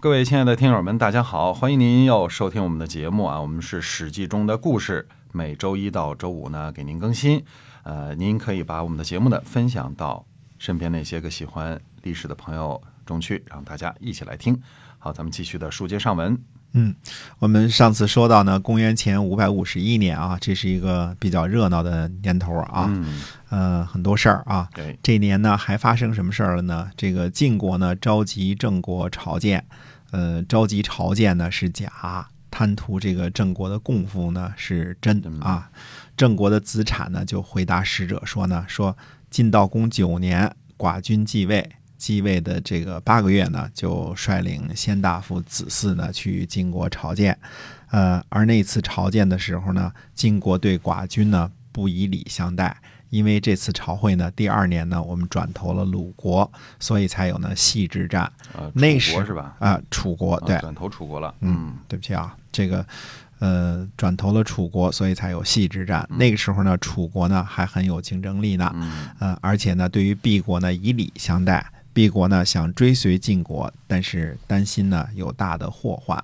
各位亲爱的听友们，大家好，欢迎您又收听我们的节目啊！我们是《史记》中的故事，每周一到周五呢给您更新。呃，您可以把我们的节目呢分享到身边那些个喜欢历史的朋友中去，让大家一起来听。好，咱们继续的书接上文。嗯，我们上次说到呢，公元前五百五十一年啊，这是一个比较热闹的年头啊，嗯，呃，很多事儿啊。对，这年呢，还发生什么事儿了呢？这个晋国呢召集郑国朝见，呃，召集朝见呢是假，贪图这个郑国的供赋呢是真啊。郑国的子产呢就回答使者说呢，说晋悼公九年，寡君继位。继位的这个八个月呢，就率领先大夫子嗣呢去晋国朝见，呃，而那次朝见的时候呢，晋国对寡君呢不以礼相待，因为这次朝会呢，第二年呢，我们转投了鲁国，所以才有呢细之战。呃，那楚国时是吧？啊、楚国对，转投楚国了。嗯，对不起啊，这个呃转投了楚国，所以才有细之战。那个时候呢，楚国呢还很有竞争力呢，嗯呃，而且呢，对于毕国呢以礼相待。毕国呢想追随晋国，但是担心呢有大的祸患，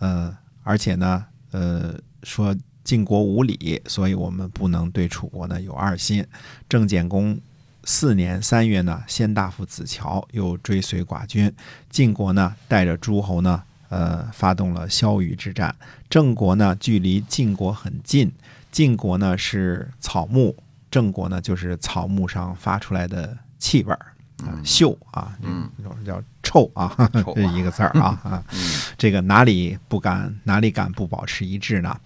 呃，而且呢，呃，说晋国无礼，所以我们不能对楚国呢有二心。郑简公四年三月呢，先大夫子乔又追随寡君，晋国呢带着诸侯呢，呃，发动了萧虞之战。郑国呢距离晋国很近，晋国呢是草木，郑国呢就是草木上发出来的气味儿。啊，嗅啊，嗯，有种叫臭啊，臭这 一个字儿啊 这个哪里不敢，哪里敢不保持一致呢？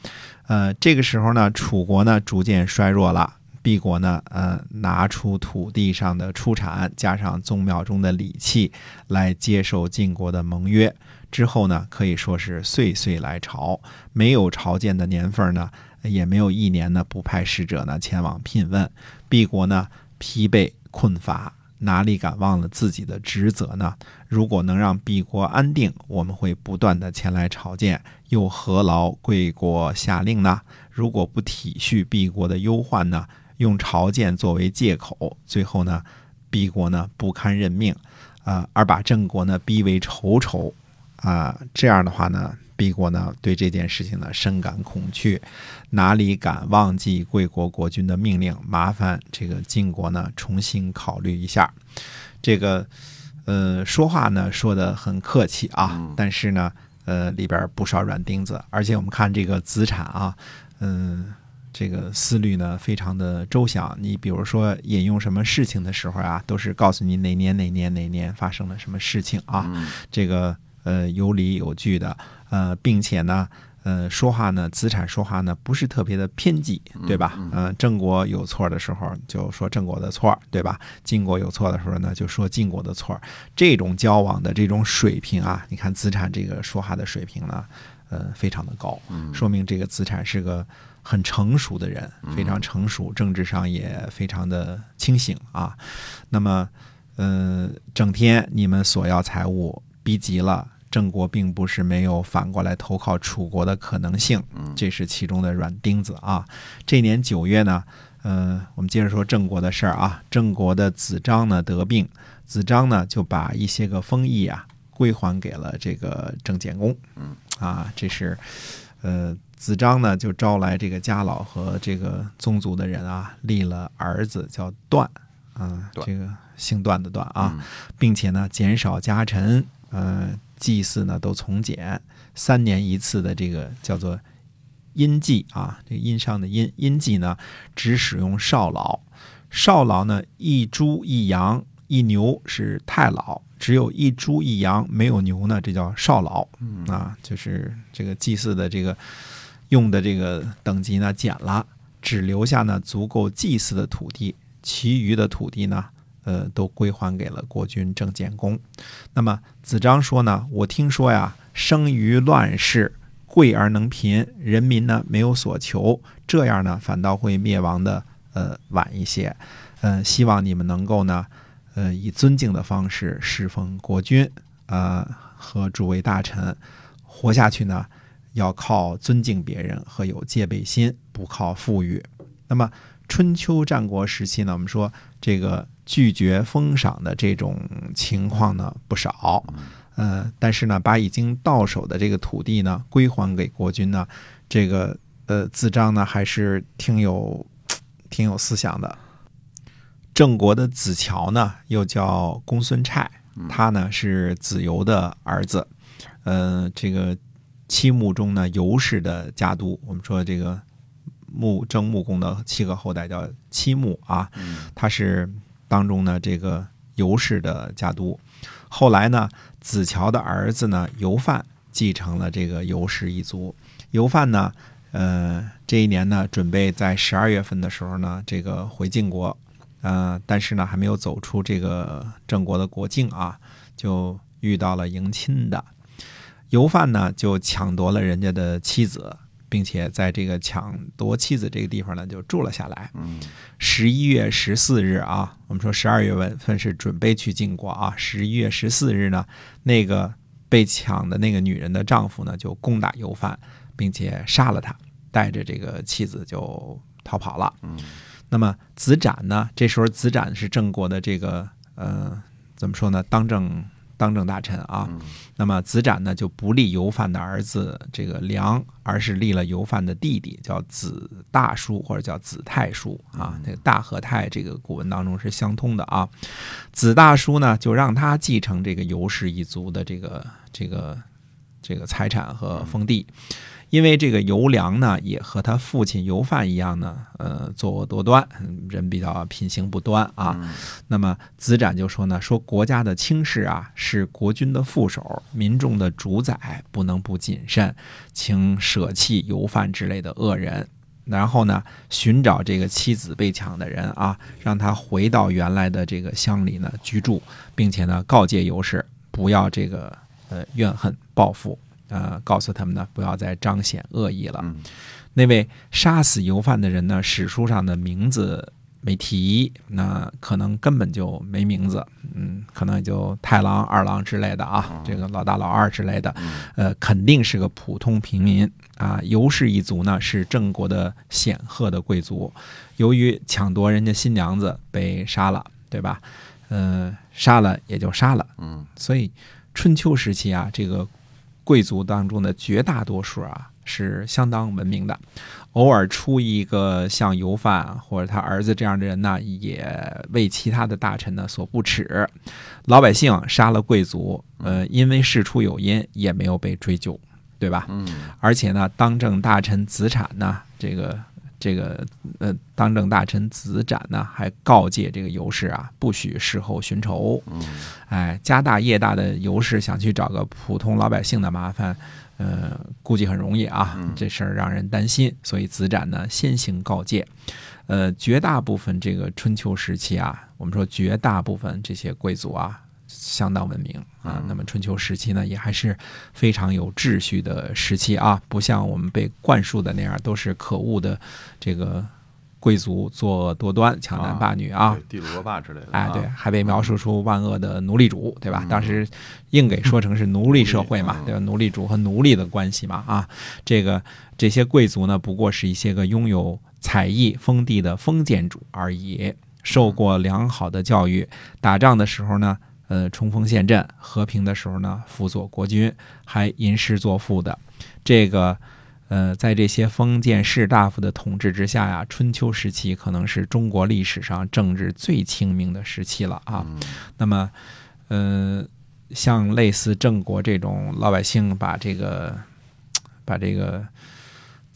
呃，这个时候呢，楚国呢逐渐衰弱了，毕国呢，呃，拿出土地上的出产，加上宗庙中的礼器，来接受晋国的盟约。之后呢，可以说是岁岁来朝，没有朝见的年份呢，也没有一年呢不派使者呢前往聘问。毕国呢，疲惫困乏。哪里敢忘了自己的职责呢？如果能让毕国安定，我们会不断的前来朝见，又何劳贵国下令呢？如果不体恤毕国的忧患呢，用朝见作为借口，最后呢，毕国呢不堪任命，啊、而把郑国呢逼为仇仇，啊、这样的话呢，毕国呢对这件事情呢深感恐惧，哪里敢忘记贵国国君的命令？麻烦这个晋国呢重新考虑一下。这个呃说话呢说的很客气啊嗯，但是呢呃里边不少软钉子，而且我们看这个子产啊，嗯、这个思虑呢非常的周详。你比如说引用什么事情的时候啊，都是告诉你哪年哪年哪年发生了什么事情啊，嗯这个呃有理有据的，呃，并且呢，呃，说话呢，资产说话呢不是特别的偏激，对吧？嗯呃，郑国有错的时候就说郑国的错，对吧？晋国有错的时候呢就说晋国的错，这种交往的这种水平啊，你看资产这个说话的水平呢，呃，非常的高，嗯说明这个资产是个很成熟的人，非常成熟，政治上也非常的清醒啊。那么，呃，整天你们索要财物，逼急了。郑国并不是没有反过来投靠楚国的可能性，这是其中的软钉子啊。这年九月呢，呃，我们接着说郑国的事儿啊。郑国的子张呢得病，子张呢就把一些个封邑啊归还给了这个郑简公。嗯，啊，这是呃子张呢就招来这个家老和这个宗族的人啊，立了儿子叫段，啊，段这个姓段的段啊，嗯并且呢减少家臣，呃，祭祀呢都从简，三年一次的这个叫做阴祭啊，这个阴上的阴阴祭呢，只使用少老，少老呢一猪一羊一牛是太老，只有一猪一羊没有牛呢，这叫少老嗯啊，就是这个祭祀的这个用的这个等级呢减了，只留下呢足够祭祀的土地，其余的土地呢。呃，都归还给了国君郑简公。那么子张说呢，我听说呀，生于乱世，贵而能贫，人民呢没有所求，这样呢反倒会灭亡的呃晚一些。呃，希望你们能够呢，呃，以尊敬的方式侍奉国君，呃，和诸位大臣，活下去呢，要靠尊敬别人和有戒备心，不靠富裕。那么春秋战国时期呢，我们说这个拒绝封赏的这种情况呢不少。呃，但是呢，把已经到手的这个土地呢归还给国君呢，这个呃子张呢还是挺有 挺有思想的。郑国的子乔呢，又叫公孙瓒，他呢是子游的儿子，呃，这个七穆中呢游氏的家督，我们说这个穆郑穆公的七个后代叫七穆啊，他是当中呢这个尤氏的家督。后来呢，子乔的儿子呢尤范继承了这个尤氏一族。尤范呢，呃，这一年呢准备在十二月份的时候呢，这个回晋国，呃，但是呢还没有走出这个郑国的国境啊，就遇到了迎亲的尤范呢，就抢夺了人家的妻子。并且在这个抢夺妻子这个地方呢，就住了下来。十一月十四日啊，我们说十二月份是准备去晋国啊。十一月十四日呢，那个被抢的那个女人的丈夫呢，就攻打游犯，并且杀了他，带着这个妻子就逃跑了。那么子展呢，这时候子展是郑国的这个呃，怎么说呢？当政。当政大臣啊，那么子展呢就不立尤范的儿子这个梁，而是立了尤范的弟弟，叫子大叔或者叫子太叔啊。那个大和太这个古文当中是相通的啊。子大叔呢就让他继承这个尤氏一族的这个这个这个财产和封地。因为这个尤良呢，也和他父亲尤范一样呢，呃，作恶多端，人比较品行不端啊。那么子展就说呢，说国家的轻视啊，是国君的副手，民众的主宰，不能不谨慎，请舍弃尤范之类的恶人，然后呢，寻找这个妻子被抢的人啊，让他回到原来的这个乡里呢居住，并且呢，告诫尤氏不要这个呃怨恨报复。呃，告诉他们呢，不要再彰显恶意了。那位杀死游犯的人呢，史书上的名字没提，那可能根本就没名字。嗯，可能就太郎、二郎之类的啊，这个老大、老二之类的。呃，肯定是个普通平民啊。游氏一族呢，是郑国的显赫的贵族，由于抢夺人家新娘子被杀了，对吧？呃，杀了也就杀了。嗯，所以春秋时期啊，这个。贵族当中的绝大多数啊是相当文明的，偶尔出一个像游范或者他儿子这样的人呢，也为其他的大臣呢所不耻。老百姓杀了贵族，呃，因为事出有因，也没有被追究，对吧？嗯。而且呢，当政大臣子产呢，这个。这个呃，当政大臣子展呢，还告诫这个尤氏啊，不许事后寻仇。嗯，哎，家大业大的尤氏想去找个普通老百姓的麻烦，呃，估计很容易啊。这事儿让人担心，所以子展呢先行告诫。呃，绝大部分这个春秋时期啊，我们说绝大部分这些贵族啊。相当文明啊，那么春秋时期呢，也还是非常有秩序的时期啊，不像我们被灌输的那样，都是可恶的这个贵族作恶多端、强男霸女啊，地主恶霸之类的。哎，对，还被描述出万恶的奴隶主，对吧？当时硬给说成是奴隶社会嘛，对吧？奴隶主和奴隶的关系嘛，啊，这个这些贵族呢，不过是一些个拥有采邑封地的封建主而已，受过良好的教育，打仗的时候呢。呃，冲锋陷阵，和平的时候呢，辅佐国君，还吟诗作赋的。这个，呃，在这些封建士大夫的统治之下呀，春秋时期可能是中国历史上政治最清明的时期了啊。那么，呃，像类似郑国这种老百姓，把这个，把这个。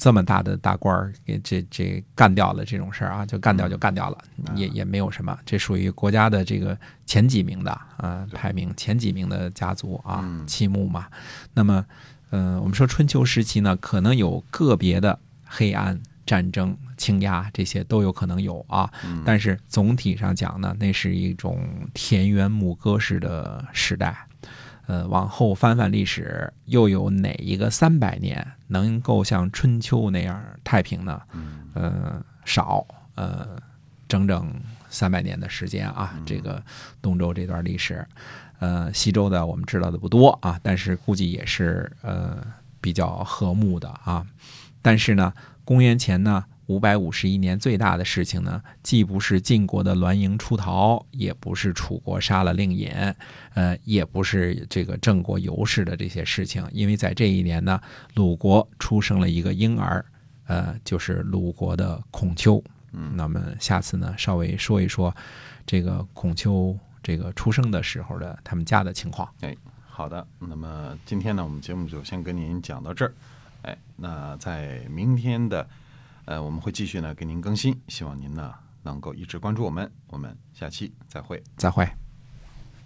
这么大的大官儿给这这干掉了这种事儿啊，就干掉就干掉了，也也没有什么，这属于国家的这个前几名的啊，排名前几名的家族啊，七穆嘛。那么，嗯，我们说春秋时期呢，可能有个别的黑暗战争、倾轧这些都有可能有啊，但是总体上讲呢，那是一种田园牧歌式的时代。呃，往后翻翻历史，又有哪一个三百年能够像春秋那样太平呢？呃，少，呃，整整三百年的时间啊。这个东周这段历史，呃，西周的我们知道的不多啊，但是估计也是呃比较和睦的啊。但是呢，公元前呢五百五十一年最大的事情呢，既不是晋国的栾盈出逃，也不是楚国杀了令尹，呃，也不是这个郑国尤氏的这些事情，因为在这一年呢，鲁国出生了一个婴儿，呃，就是鲁国的孔丘。嗯，那么下次呢，稍微说一说这个孔丘这个出生的时候的他们家的情况。哎好的，那么今天呢，我们节目就先跟您讲到这儿。哎，那在明天的，呃，我们会继续呢给您更新，希望您呢能够一直关注我们。我们下期再会。再会。